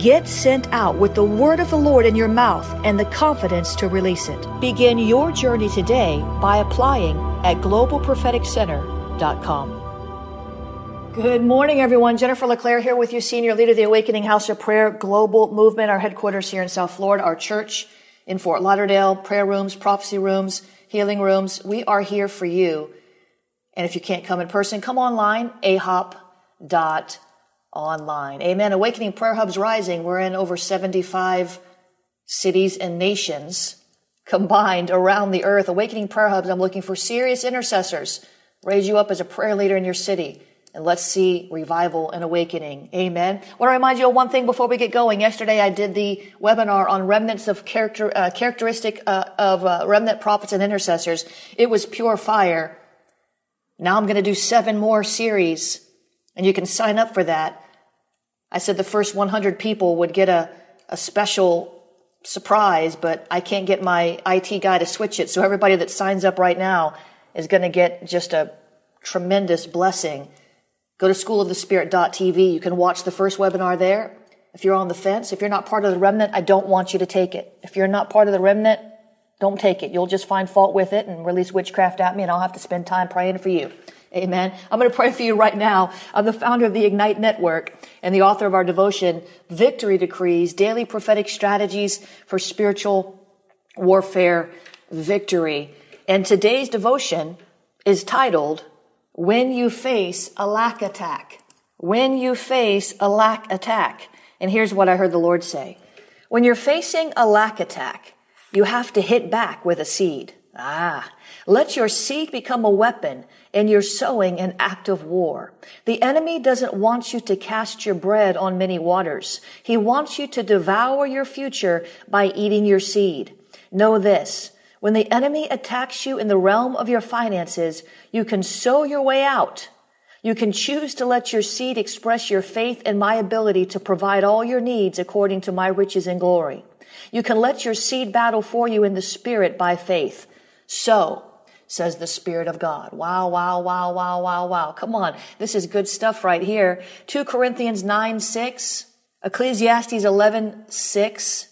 Get sent out with the word of the Lord in your mouth and the confidence to release it. Begin your journey today by applying at globalpropheticcenter.com. Good morning, everyone. Jennifer LeClaire here with you, Senior Leader of the Awakening House of Prayer Global Movement, our headquarters here in South Florida, our church in Fort Lauderdale, prayer rooms, prophecy rooms, healing rooms. We are here for you. And if you can't come in person, come online, ahop.online. Amen. Awakening Prayer Hub's rising. We're in over 75 cities and nations combined around the earth. Awakening Prayer Hubs, I'm looking for serious intercessors. Raise you up as a prayer leader in your city and let's see revival and awakening. Amen. I want to remind you of one thing before we get going. Yesterday I did the webinar on remnants of character, uh, characteristic uh, of uh, remnant prophets and intercessors. It was pure fire. Now I'm going to do seven more series and you can sign up for that. I said the first 100 people would get a, a special surprise, but I can't get my IT guy to switch it. So everybody that signs up right now is going to get just a tremendous blessing. Go to schoolofthespirit.tv. You can watch the first webinar there. If you're on the fence, if you're not part of the remnant, I don't want you to take it. If you're not part of the remnant, don't take it. You'll just find fault with it and release witchcraft at me and I'll have to spend time praying for you. Amen. I'm going to pray for you right now. I'm the founder of the Ignite Network and the author of our devotion, Victory Decrees, Daily Prophetic Strategies for Spiritual Warfare Victory. And today's devotion is titled, When You Face a Lack Attack. When you face a lack attack. And here's what I heard the Lord say. When you're facing a lack attack, you have to hit back with a seed. Ah, let your seed become a weapon and your sowing an act of war. The enemy doesn't want you to cast your bread on many waters. He wants you to devour your future by eating your seed. Know this. When the enemy attacks you in the realm of your finances, you can sow your way out. You can choose to let your seed express your faith in my ability to provide all your needs according to my riches and glory. You can let your seed battle for you in the spirit by faith. So, says the Spirit of God. Wow, wow, wow, wow, wow, wow. Come on. This is good stuff right here. 2 Corinthians 9, 6, Ecclesiastes 11, 6,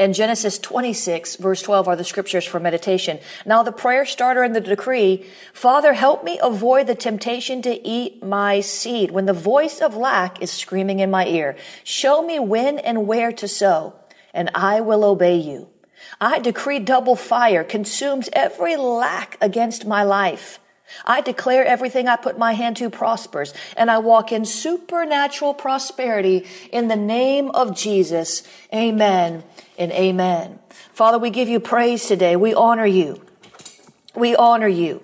and Genesis 26 verse 12 are the scriptures for meditation. Now the prayer starter and the decree, Father, help me avoid the temptation to eat my seed when the voice of lack is screaming in my ear. Show me when and where to sow, and I will obey you. I decree double fire consumes every lack against my life. I declare everything I put my hand to prospers, and I walk in supernatural prosperity in the name of Jesus. Amen and amen. Father, we give you praise today. We honor you. We honor you.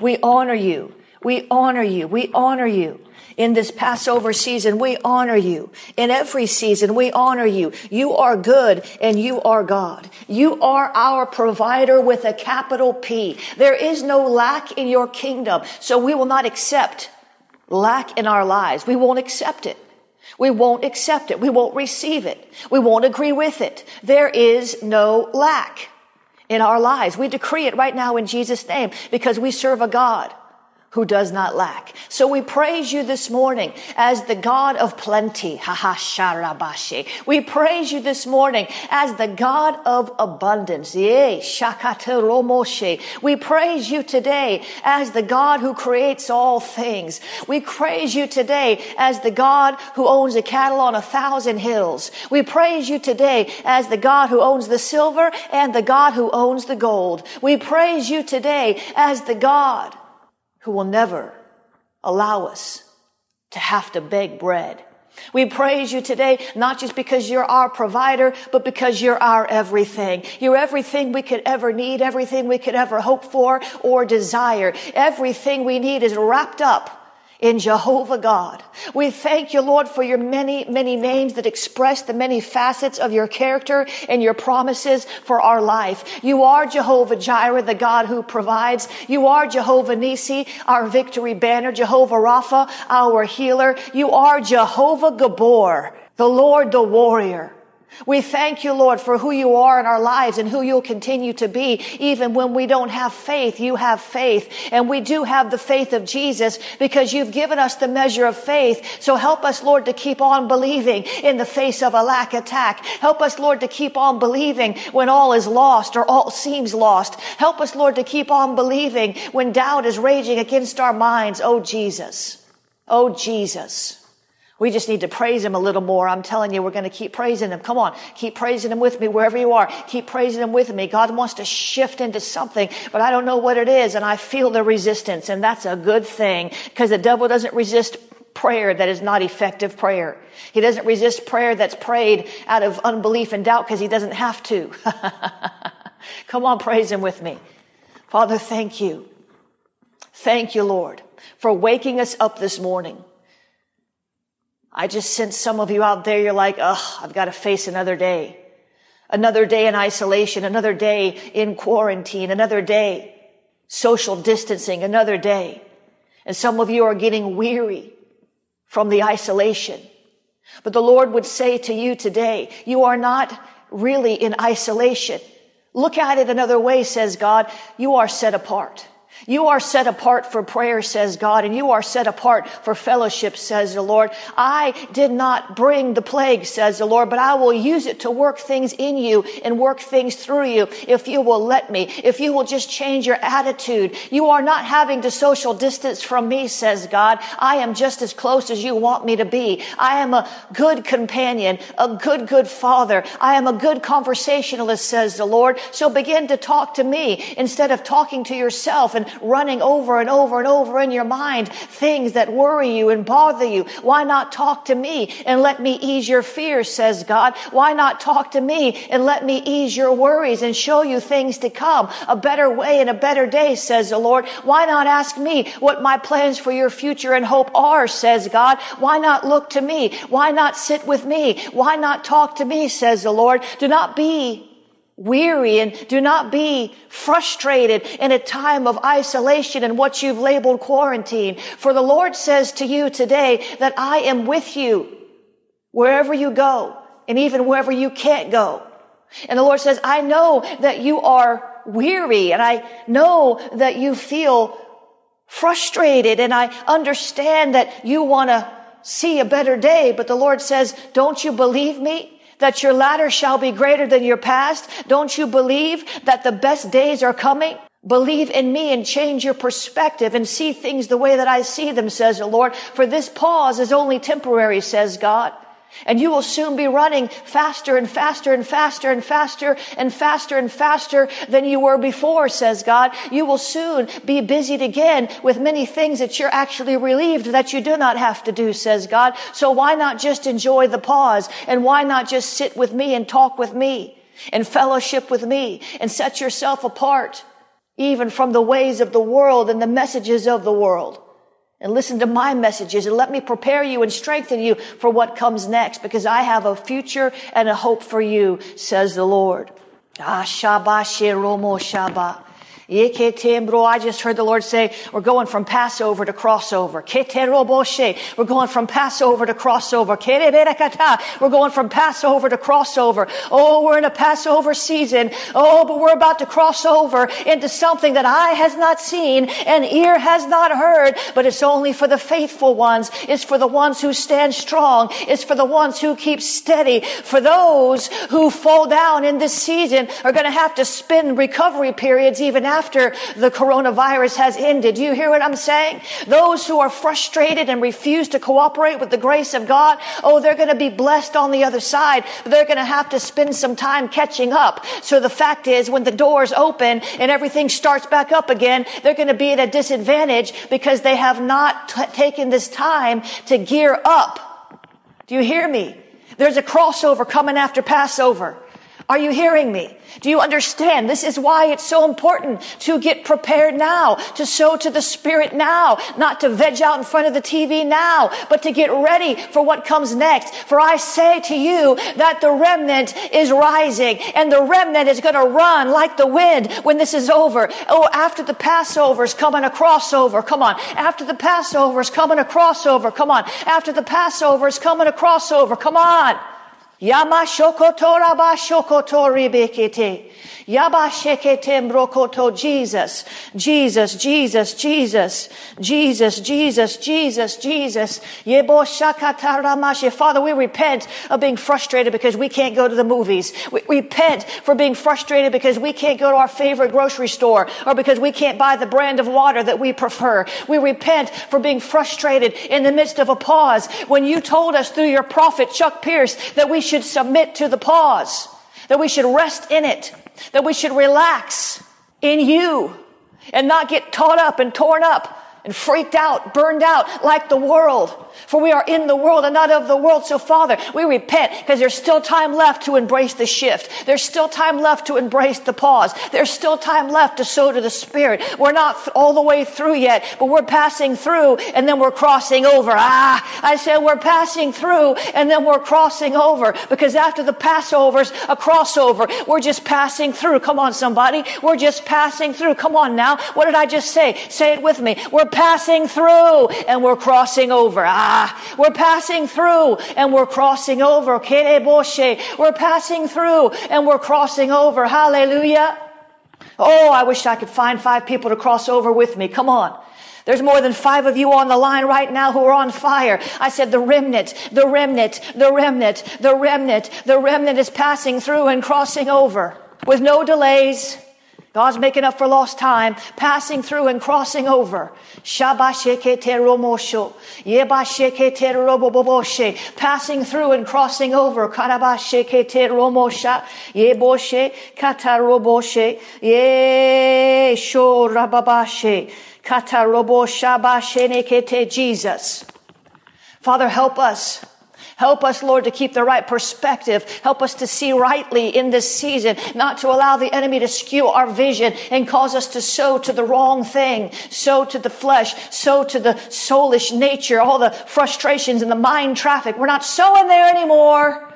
We honor you. We honor you. We honor you. In this Passover season, we honor you. In every season, we honor you. You are good and you are God. You are our provider with a capital P. There is no lack in your kingdom. So we will not accept lack in our lives. We won't accept it. We won't accept it. We won't receive it. We won't agree with it. There is no lack in our lives. We decree it right now in Jesus' name because we serve a God who does not lack. So we praise you this morning as the God of plenty. Ha ha We praise you this morning as the God of abundance. Yea, We praise you today as the God who creates all things. We praise you today as the God who owns the cattle on a thousand hills. We praise you today as the God who owns the silver and the God who owns the gold. We praise you today as the God who will never allow us to have to beg bread. We praise you today, not just because you're our provider, but because you're our everything. You're everything we could ever need, everything we could ever hope for or desire. Everything we need is wrapped up in Jehovah God. We thank you, Lord, for your many, many names that express the many facets of your character and your promises for our life. You are Jehovah Jireh, the God who provides. You are Jehovah Nisi, our victory banner, Jehovah Rapha, our healer. You are Jehovah Gibbor, the Lord, the warrior. We thank you, Lord, for who you are in our lives and who you'll continue to be. Even when we don't have faith, you have faith. And we do have the faith of Jesus because you've given us the measure of faith. So help us, Lord, to keep on believing in the face of a lack attack. Help us, Lord, to keep on believing when all is lost or all seems lost. Help us, Lord, to keep on believing when doubt is raging against our minds. Oh, Jesus. Oh, Jesus. We just need to praise him a little more. I'm telling you, we're going to keep praising him. Come on. Keep praising him with me wherever you are. Keep praising him with me. God wants to shift into something, but I don't know what it is. And I feel the resistance. And that's a good thing because the devil doesn't resist prayer that is not effective prayer. He doesn't resist prayer that's prayed out of unbelief and doubt because he doesn't have to. Come on, praise him with me. Father, thank you. Thank you, Lord, for waking us up this morning. I just sense some of you out there, you're like, ugh, I've got to face another day. Another day in isolation, another day in quarantine, another day social distancing, another day. And some of you are getting weary from the isolation. But the Lord would say to you today, you are not really in isolation. Look at it another way, says God. You are set apart. You are set apart for prayer, says God, and you are set apart for fellowship, says the Lord. I did not bring the plague, says the Lord, but I will use it to work things in you and work things through you if you will let me, if you will just change your attitude. You are not having to social distance from me, says God. I am just as close as you want me to be. I am a good companion, a good, good father. I am a good conversationalist, says the Lord. So begin to talk to me instead of talking to yourself and running over and over and over in your mind things that worry you and bother you. Why not talk to me and let me ease your fears, says God? Why not talk to me and let me ease your worries and show you things to come, a better way and a better day, says the Lord? Why not ask me what my plans for your future and hope are, says God? Why not look to me? Why not sit with me? Why not talk to me, says the Lord? Do not be weary and do not be frustrated in a time of isolation and what you've labeled quarantine. For the Lord says to you today that I am with you wherever you go and even wherever you can't go. And the Lord says, I know that you are weary and I know that you feel frustrated and I understand that you want to see a better day. But the Lord says, don't you believe me? That your latter shall be greater than your past? Don't you believe that the best days are coming? Believe in me and change your perspective and see things the way that I see them, says the Lord. For this pause is only temporary, says God. And you will soon be running faster and faster and faster and faster and faster and faster than you were before, says God. You will soon be busied again with many things that you're actually relieved that you do not have to do, says God. So why not just enjoy the pause? And why not just sit with me and talk with me and fellowship with me and set yourself apart even from the ways of the world and the messages of the world? And listen to my messages and let me prepare you and strengthen you for what comes next because I have a future and a hope for you, says the Lord. Ah, Shabbat Romo Shabbat. I just heard the Lord say, we're going from Passover to crossover. We're going from Passover to crossover. We're going from Passover to crossover. Oh, we're in a Passover season. Oh, but we're about to cross over into something that eye has not seen and ear has not heard, but it's only for the faithful ones. It's for the ones who stand strong. It's for the ones who keep steady. For those who fall down in this season are going to have to spend recovery periods even after after the coronavirus has ended. Do you hear what I'm saying? Those who are frustrated and refuse to cooperate with the grace of God, oh, they're going to be blessed on the other side, they're going to have to spend some time catching up. So the fact is, when the doors open and everything starts back up again, they're going to be at a disadvantage because they have not t- taken this time to gear up. Do you hear me? There's a crossover coming after Passover. Are you hearing me? Do you understand? This is why it's so important to get prepared now, to sow to the Spirit now, not to veg out in front of the TV now, but to get ready for what comes next. For I say to you that the remnant is rising and the remnant is going to run like the wind when this is over. Oh, after the Passover is coming a crossover. Come on. After the Passover is coming a crossover. Come on. After the Passover is coming a crossover. Come on. Yama shokotora ba shokotori bekete. Yabasheketembrokoto Jesus, Jesus, Jesus, Jesus, Jesus, Jesus, Jesus, Jesus. Yeboshakataramashe. Father, we repent of being frustrated because we can't go to the movies. We repent for being frustrated because we can't go to our favorite grocery store or because we can't buy the brand of water that we prefer. We repent for being frustrated in the midst of a pause when you told us through your prophet Chuck Pierce that we should submit to the pause, that we should rest in it that we should relax in you and not get caught up and torn up and freaked out, burned out like the world. For we are in the world and not of the world. So Father, we repent because there's still time left to embrace the shift. There's still time left to embrace the pause. There's still time left to sow to the Spirit. We're not all the way through yet, but we're passing through and then we're crossing over. Ah, I said we're passing through and then we're crossing over because after the Passover's a crossover. We're just passing through. Come on, somebody. We're just passing through. Come on now. What did I just say? Say it with me. We're passing through and we're crossing over. Ah, we're passing through and we're crossing over. We're passing through and we're crossing over. Hallelujah. Oh, I wish I could find five people to cross over with me. Come on. There's more than five of you on the line right now who are on fire. I said the remnant, the remnant, the remnant, the remnant, the remnant is passing through and crossing over with no delays, God's making up for lost time, passing through and crossing over. Passing through and crossing over. Jesus. Father, help us Help us, Lord, to keep the right perspective. Help us to see rightly in this season, not to allow the enemy to skew our vision and cause us to sow to the wrong thing, sow to the flesh, sow to the soulish nature, all the frustrations and the mind traffic. We're not sowing there anymore.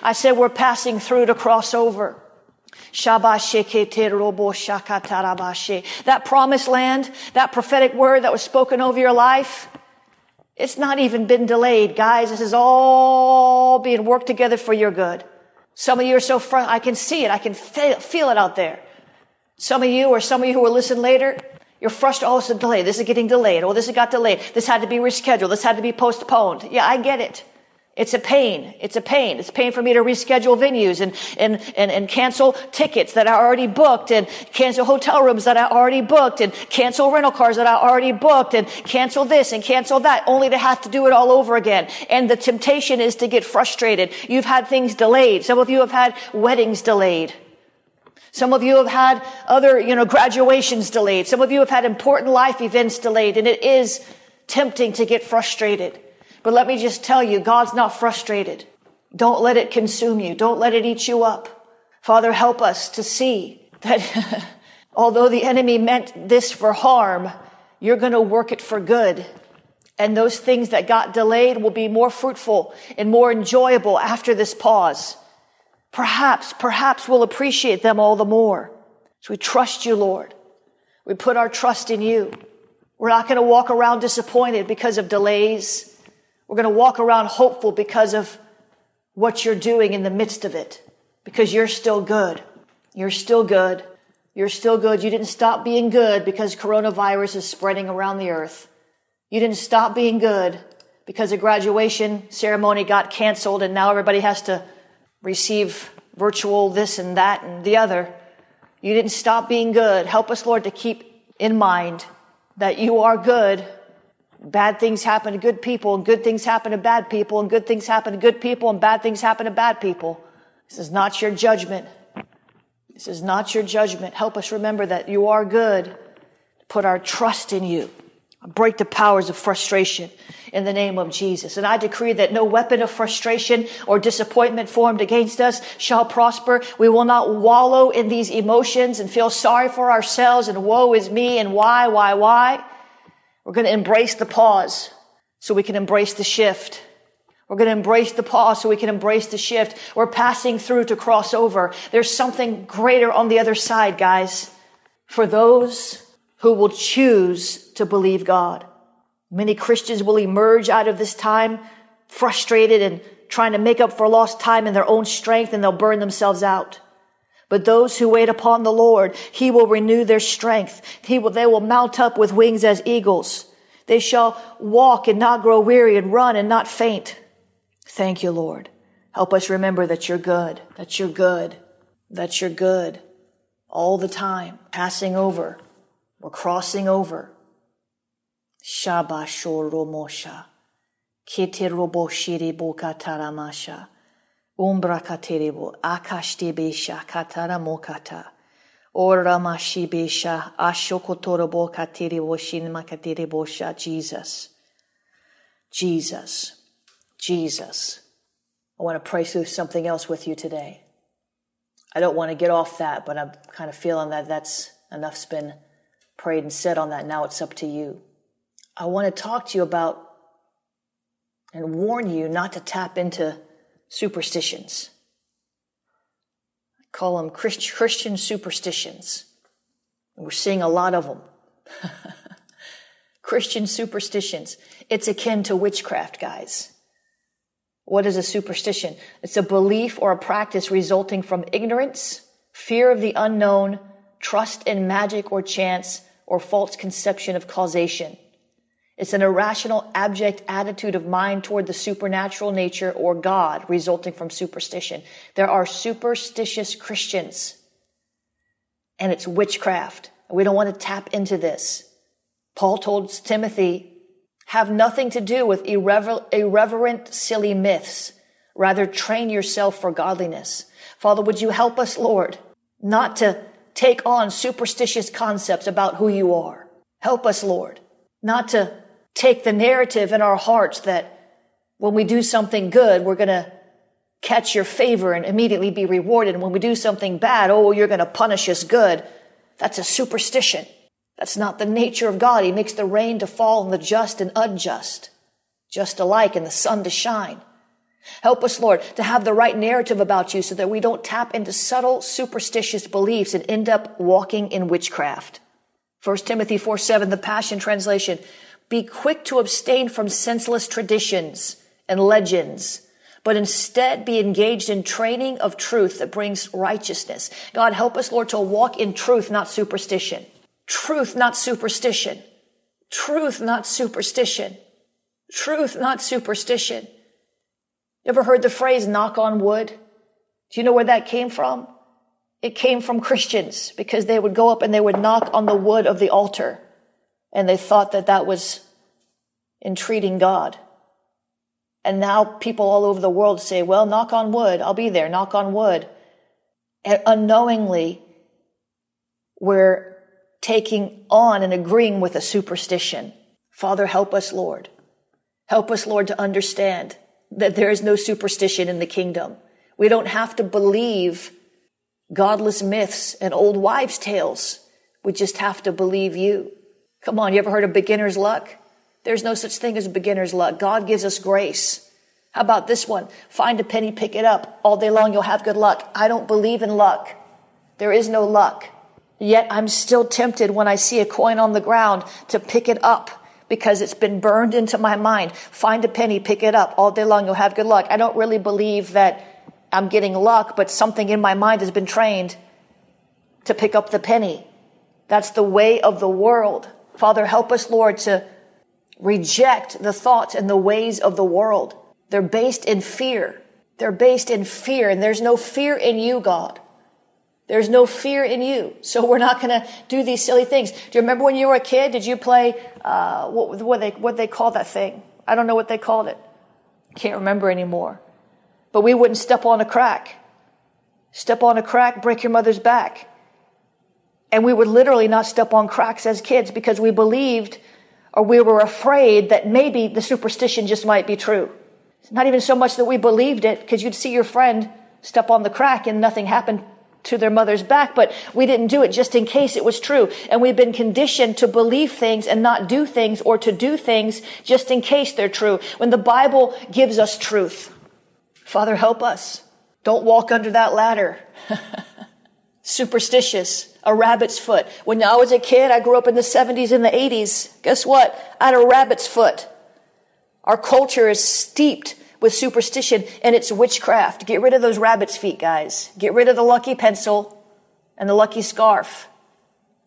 I said we're passing through to cross over. That promised land, that prophetic word that was spoken over your life, it's not even been delayed, guys. This is all being worked together for your good. Some of you are so fr- I can see it. I can feel it out there. Some of you or some of you who will listen later, you're frustrated. Oh, it's a delay. This is getting delayed. Oh, this got delayed. This had to be rescheduled. This had to be postponed. Yeah, I get it. It's a pain. It's a pain. It's pain for me to reschedule venues and, and, and, and cancel tickets that I already booked and cancel hotel rooms that I already booked and cancel rental cars that I already booked and cancel this and cancel that only to have to do it all over again. And the temptation is to get frustrated. You've had things delayed. Some of you have had weddings delayed. Some of you have had other, you know, graduations delayed. Some of you have had important life events delayed and it is tempting to get frustrated. But let me just tell you, God's not frustrated. Don't let it consume you. Don't let it eat you up. Father, help us to see that although the enemy meant this for harm, you're going to work it for good And those things that got delayed will be more fruitful and more enjoyable after this pause. Perhaps, perhaps we'll appreciate them all the more. So we trust you, Lord. We put our trust in you. We're not going to walk around disappointed because of delays. We're going to walk around hopeful because of what you're doing in the midst of it. Because you're still good. You're still good. You're still good. You didn't stop being good because coronavirus is spreading around the earth. You didn't stop being good because a graduation ceremony got canceled and now everybody has to receive virtual this and that and the other. You didn't stop being good. Help us, Lord, to keep in mind that you are good. Bad things happen to good people and good things happen to bad people and good things happen to good people and bad things happen to bad people. This is not your judgment. This is not your judgment. Help us remember that you are good. Put our trust in you. Break the powers of frustration in the name of Jesus. And I decree that no weapon of frustration or disappointment formed against us shall prosper. We will not wallow in these emotions and feel sorry for ourselves and woe is me and why, why, why. We're going to embrace the pause so we can embrace the shift. We're going to embrace the pause so we can embrace the shift. We're passing through to cross over. There's something greater on the other side, guys. For those who will choose to believe God. Many Christians will emerge out of this time frustrated and trying to make up for lost time in their own strength and they'll burn themselves out. But those who wait upon the Lord, He will renew their strength. He will, they will mount up with wings as eagles. They shall walk and not grow weary and run and not faint. Thank you, Lord. Help us remember that you're good, that you're good, that you're good all the time, passing over we're crossing over. Shabashoromosha. Kitiroboshiribo kataramasha. Umbra kateribo. Akashtibesha kataramokata. Oramashibesha. Ashokotorobo katiribo shinmakatiribosha. Jesus. Jesus. Jesus. I want to pray through something else with you today. I don't want to get off that, but I'm kind of feeling that that's enough's been prayed and said on that. Now it's up to you. I want to talk to you about and warn you not to tap into superstitions. I call them Christian superstitions. We're seeing a lot of them. Christian superstitions. It's akin to witchcraft, guys. What is a superstition? It's a belief or a practice resulting from ignorance, fear of the unknown, trust in magic or chance, or false conception of causation. It's an irrational, abject attitude of mind toward the supernatural nature or God resulting from superstition. There are superstitious Christians, and it's witchcraft. We don't want to tap into this. Paul told Timothy, have nothing to do with irrever- irreverent, silly myths. Rather, train yourself for godliness. Father, would you help us, Lord, not to take on superstitious concepts about who you are. Help us, Lord, not to take the narrative in our hearts that when we do something good, we're going to catch your favor and immediately be rewarded. And when we do something bad, oh, you're going to punish us good. That's a superstition. That's not the nature of God. He makes the rain to fall on the just and unjust, just alike, and the sun to shine. Help us, Lord, to have the right narrative about you so that we don't tap into subtle superstitious beliefs and end up walking in witchcraft. 1 Timothy 4 7, the Passion Translation. Be quick to abstain from senseless traditions and legends, but instead be engaged in training of truth that brings righteousness. God, help us, Lord, to walk in truth, not superstition. Truth, not superstition. Truth, not superstition. Truth, not superstition. You ever heard the phrase knock on wood? Do you know where that came from? It came from Christians because they would go up and they would knock on the wood of the altar and they thought that that was entreating God. And now people all over the world say, well, knock on wood. I'll be there. Knock on wood. And unknowingly, we're taking on and agreeing with a superstition. Father, help us, Lord. Help us, Lord, to understand that there is no superstition in the kingdom. We don't have to believe godless myths and old wives' tales. We just have to believe you. Come on, you ever heard of beginner's luck? There's no such thing as beginner's luck. God gives us grace. How about this one? Find a penny, pick it up. All day long you'll have good luck. I don't believe in luck. There is no luck. Yet I'm still tempted when I see a coin on the ground to pick it up because it's been burned into my mind. Find a penny, pick it up. All day long you'll have good luck. I don't really believe that I'm getting luck, but something in my mind has been trained to pick up the penny. That's the way of the world. Father, help us, Lord, to reject the thoughts and the ways of the world. They're based in fear. They're based in fear, and there's no fear in you, God. There's no fear in you. So we're not going to do these silly things. Do you remember when you were a kid? Did you play, uh, what, what they, what they call that thing? I don't know what they called it. Can't remember anymore. But we wouldn't step on a crack. Step on a crack, break your mother's back. And we would literally not step on cracks as kids because we believed or we were afraid that maybe the superstition just might be true. It's not even so much that we believed it because you'd see your friend step on the crack and nothing happened to their mother's back, but we didn't do it just in case it was true. And we've been conditioned to believe things and not do things or to do things just in case they're true. When the Bible gives us truth. Father, help us. Don't walk under that ladder. Superstitious, a rabbit's foot. When I was a kid, I grew up in the 70s and the 80s. Guess what? I had a rabbit's foot. Our culture is steeped with superstition and it's witchcraft. Get rid of those rabbit's feet, guys. Get rid of the lucky pencil and the lucky scarf.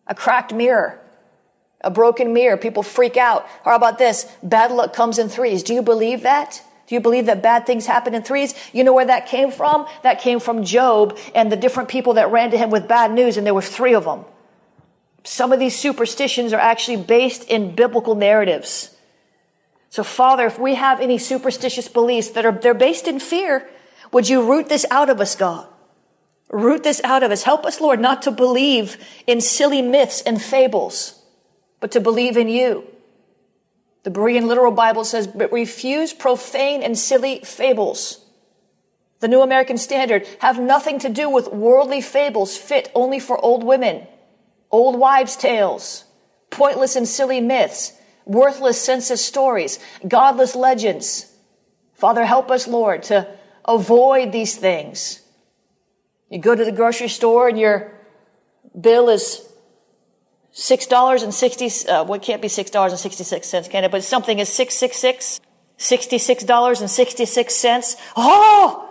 A cracked mirror. A broken mirror. People freak out. How about this? Bad luck comes in threes. Do you believe that? Do you believe that bad things happen in threes? You know where that came from? That came from Job and the different people that ran to him with bad news, and there were three of them. Some of these superstitions are actually based in biblical narratives. So Father, if we have any superstitious beliefs that are, they're based in fear, would you root this out of us, God? Root this out of us. Help us, Lord, not to believe in silly myths and fables, but to believe in you. The Berean Literal Bible says, but refuse profane and silly fables. The New American Standard have nothing to do with worldly fables fit only for old women, old wives' tales, pointless and silly myths, worthless census stories, godless legends. Father, help us, Lord, to avoid these things. You go to the grocery store and your bill is six dollars and sixty. Uh, well, can't be six dollars and sixty six cents, can it? But something is six six six. Sixty-six dollars and sixty-six cents. Oh,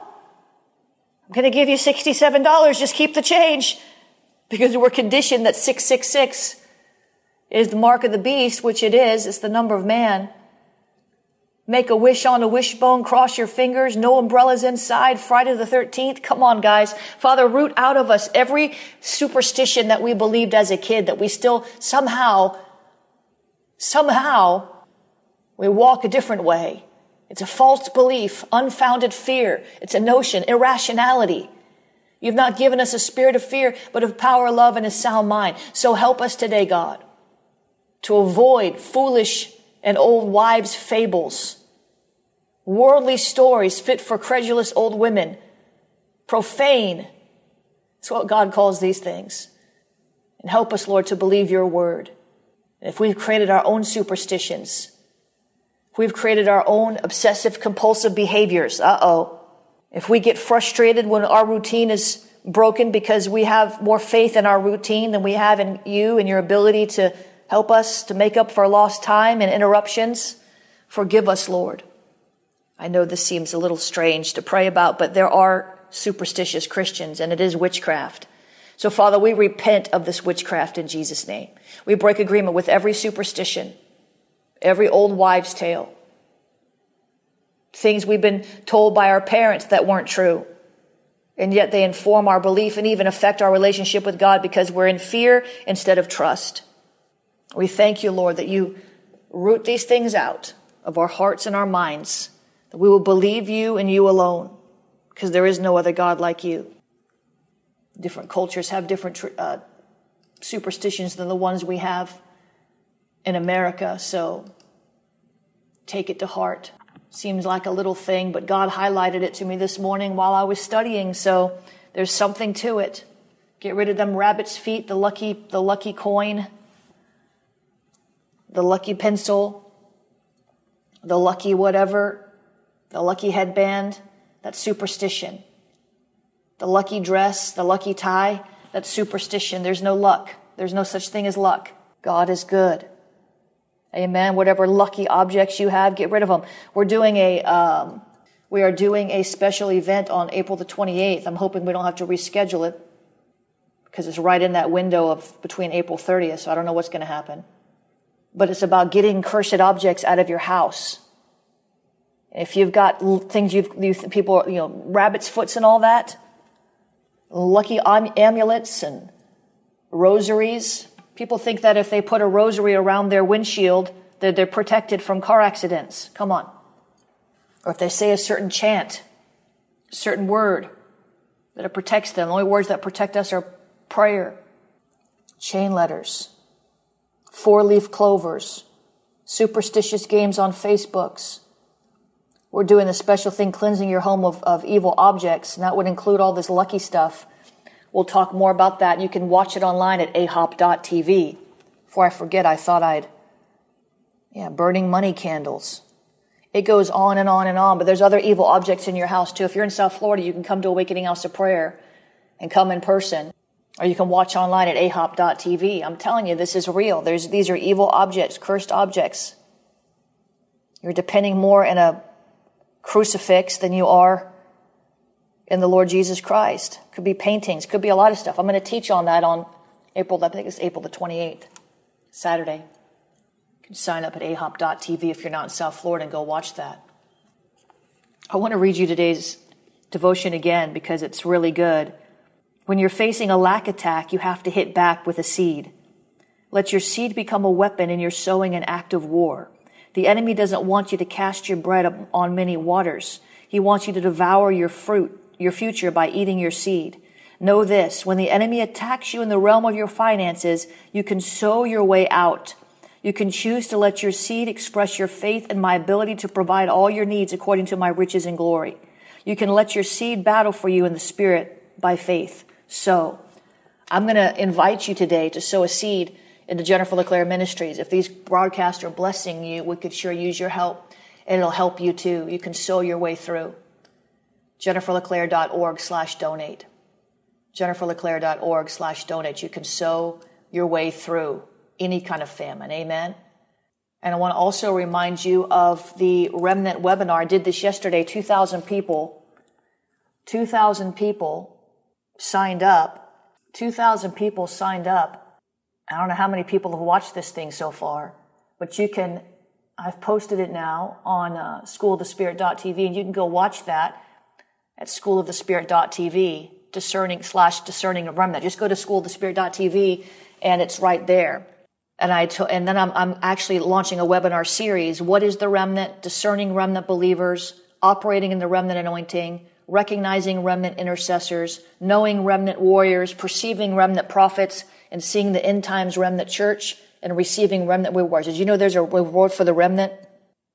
I'm going to give you sixty-seven dollars. Just keep the change, because we're conditioned that six six six is the mark of the beast, which it is. It's the number of man. Make a wish on a wishbone, cross your fingers, no umbrellas inside, Friday the 13th. Come on, guys. Father, root out of us every superstition that we believed as a kid that we still somehow, somehow, we walk a different way. It's a false belief, unfounded fear. It's a notion, irrationality. You've not given us a spirit of fear, but of power, love, and a sound mind. So help us today, God to avoid foolish and old wives' fables, worldly stories fit for credulous old women, profane. That's what God calls these things. And help us, Lord, to believe your word. if we've created our own superstitions, if we've created our own obsessive compulsive behaviors, uh-oh. If we get frustrated when our routine is broken because we have more faith in our routine than we have in you and your ability to Help us to make up for lost time and interruptions. Forgive us, Lord. I know this seems a little strange to pray about, but there are superstitious Christians and it is witchcraft. So Father, we repent of this witchcraft in Jesus' name. We break agreement with every superstition, every old wives' tale, things we've been told by our parents that weren't true. And yet they inform our belief and even affect our relationship with God because we're in fear instead of trust. We thank you, Lord, that you root these things out of our hearts and our minds, that we will believe you and you alone, because there is no other God like you. Different cultures have different uh, superstitions than the ones we have in America, so take it to heart. Seems like a little thing, but God highlighted it to me this morning while I was studying, so there's something to it. Get rid of them rabbit's feet, the lucky, the lucky coin the lucky pencil, the lucky whatever, the lucky headband, that's superstition. The lucky dress, the lucky tie, that's superstition. There's no luck. There's no such thing as luck. God is good. Amen. Whatever lucky objects you have, get rid of them. We're doing a, um, we are doing a special event on April the 28th. I'm hoping we don't have to reschedule it because it's right in that window of between April 30th. So I don't know what's going to happen. But it's about getting cursed objects out of your house. If you've got things you've, you, people, you know, rabbit's foots and all that, lucky amulets and rosaries. People think that if they put a rosary around their windshield, that they're protected from car accidents. Come on. Or if they say a certain chant, a certain word, that it protects them. The only words that protect us are prayer, chain letters, four leaf clovers, superstitious games on Facebooks. We're doing the special thing, cleansing your home of, of evil objects, and that would include all this lucky stuff. We'll talk more about that. You can watch it online at ahop.tv. Before I forget, I thought I'd, yeah, burning money candles. It goes on and on and on, but there's other evil objects in your house too. If you're in South Florida, you can come to Awakening House of Prayer and come in person. Or you can watch online at ahop.tv. I'm telling you, this is real. There's, these are evil objects, cursed objects. You're depending more in a crucifix than you are in the Lord Jesus Christ. Could be paintings, could be a lot of stuff. I'm going to teach on that on April, I think it's April the 28th, Saturday. You can sign up at ahop.tv if you're not in South Florida and go watch that. I want to read you today's devotion again because it's really good. When you're facing a lack attack, you have to hit back with a seed. Let your seed become a weapon in your sowing an act of war. The enemy doesn't want you to cast your bread on many waters. He wants you to devour your fruit, your future by eating your seed. Know this, when the enemy attacks you in the realm of your finances, you can sow your way out. You can choose to let your seed express your faith in my ability to provide all your needs according to my riches and glory. You can let your seed battle for you in the spirit by faith. So, I'm going to invite you today to sow a seed into Jennifer LeClaire Ministries. If these broadcasts are blessing you, we could sure use your help and it'll help you too. You can sow your way through. JenniferLeClaire.org slash donate. JenniferLeClaire.org slash donate. You can sow your way through any kind of famine. Amen. And I want to also remind you of the remnant webinar. I did this yesterday. 2,000 people, 2,000 people signed up. 2,000 people signed up. I don't know how many people have watched this thing so far, but you can, I've posted it now on uh, schoolofthespirit.tv and you can go watch that at schoolofthespirit.tv, discerning slash discerning remnant. Just go to schoolofthespirit.tv and it's right there. And I t- and then I'm, I'm actually launching a webinar series. What is the remnant? Discerning remnant believers, operating in the remnant anointing, recognizing remnant intercessors, knowing remnant warriors, perceiving remnant prophets, and seeing the end times remnant church and receiving remnant rewards. Did you know there's a reward for the remnant?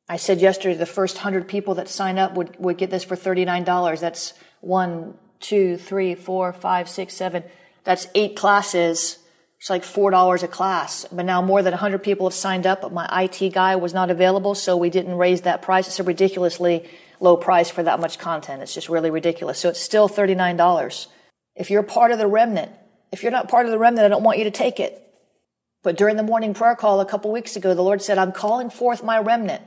I said yesterday the first hundred people that sign up would, would get this for $39. That's one, two, three, four, five, six, seven. That's eight classes it's like $4 a class. But now more than 100 people have signed up, but my IT guy was not available, so we didn't raise that price. It's a ridiculously low price for that much content. It's just really ridiculous. So it's still $39. If you're part of the remnant, if you're not part of the remnant, I don't want you to take it. But during the morning prayer call a couple weeks ago, the Lord said, I'm calling forth my remnant.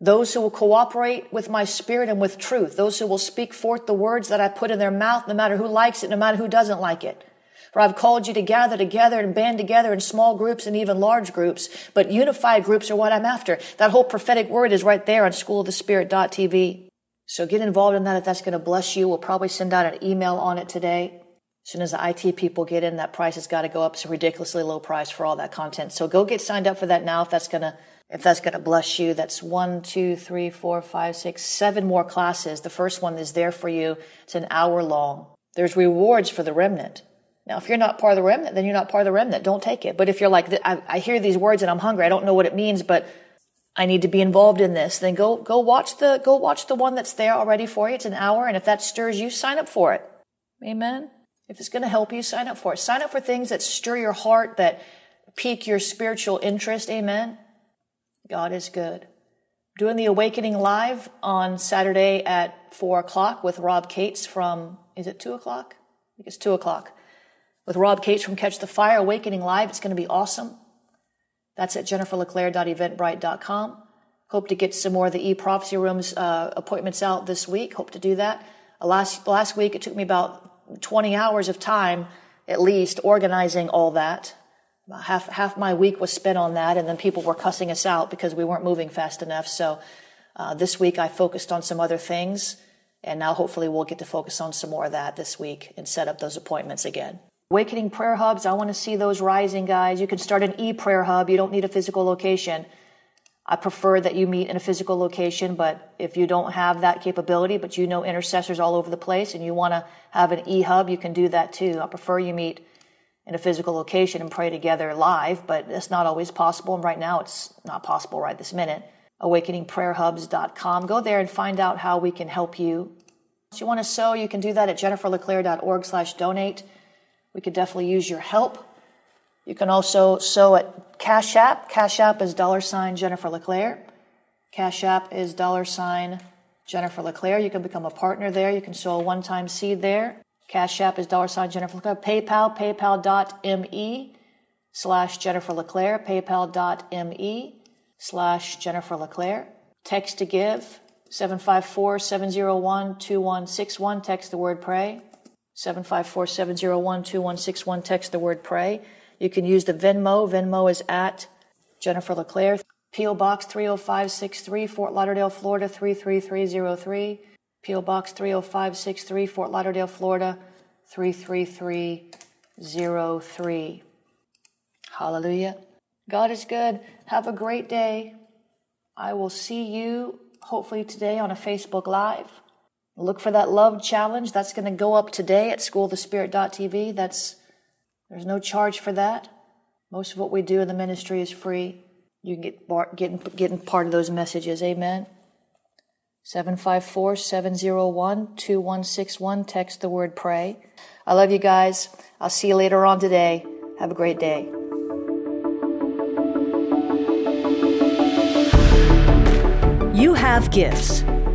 Those who will cooperate with my spirit and with truth. Those who will speak forth the words that I put in their mouth, no matter who likes it, no matter who doesn't like it. For I've called you to gather together and band together in small groups and even large groups, but unified groups are what I'm after. That whole prophetic word is right there on schoolofthespirit.tv. So get involved in that if that's going to bless you. We'll probably send out an email on it today. As soon as the IT people get in, that price has got to go up. It's a ridiculously low price for all that content. So go get signed up for that now if that's going to if that's going to bless you. That's one, two, three, four, five, six, seven more classes. The first one is there for you. It's an hour long. There's rewards for the remnant. Now, if you're not part of the remnant, then you're not part of the remnant. Don't take it. But if you're like, I, I hear these words and I'm hungry, I don't know what it means, but I need to be involved in this, then go, go watch the, go watch the one that's there already for you. It's an hour. And if that stirs you, sign up for it. Amen. If it's going to help you, sign up for it. Sign up for things that stir your heart, that pique your spiritual interest. Amen. God is good. doing the Awakening Live on Saturday at 4 o'clock with Rob Cates from, is it 2 o'clock? I think it's 2 o'clock. With Rob Cates from Catch the Fire, Awakening Live. It's going to be awesome. That's at jenniferleclaire.eventbrite.com. Hope to get some more of the e-prophecy rooms uh, appointments out this week. Hope to do that. Uh, last, last week, it took me about 20 hours of time, at least, organizing all that. About half, half my week was spent on that, and then people were cussing us out because we weren't moving fast enough. So uh, this week I focused on some other things, and now hopefully we'll get to focus on some more of that this week and set up those appointments again. Awakening prayer hubs, I want to see those rising, guys. You can start an e prayer hub, you don't need a physical location. I prefer that you meet in a physical location, but if you don't have that capability, but you know intercessors all over the place and you want to have an e hub, you can do that too. I prefer you meet in a physical location and pray together live, but that's not always possible. And right now it's not possible right this minute. AwakeningPrayerHubs.com. Go there and find out how we can help you. If you want to sow, you can do that at jenniferleclaire.org slash donate. We could definitely use your help. You can also sow at Cash App. Cash App is dollar sign Jennifer LeClaire. Cash App is dollar sign Jennifer LeClaire. You can become a partner there. You can sow a one time seed there. Cash App is dollar sign Jennifer LeClaire. PayPal, paypal.me slash Jennifer LeClaire. PayPal.me slash Jennifer LeClaire. Text to give 754 701 2161. Text the word pray. 754 701 2161. Text the word pray. You can use the Venmo. Venmo is at Jennifer LeClaire. P.O. Box 30563, Fort Lauderdale, Florida 33303. P.O. Box 30563, Fort Lauderdale, Florida 33303. Hallelujah. God is good. Have a great day. I will see you hopefully today on a Facebook Live. Look for that love challenge. That's going to go up today at schoolthespirit.tv. That's there's no charge for that. Most of what we do in the ministry is free. You can get getting getting part of those messages. Amen. 754-701-2161 text the word pray. I love you guys. I'll see you later on today. Have a great day. You have gifts.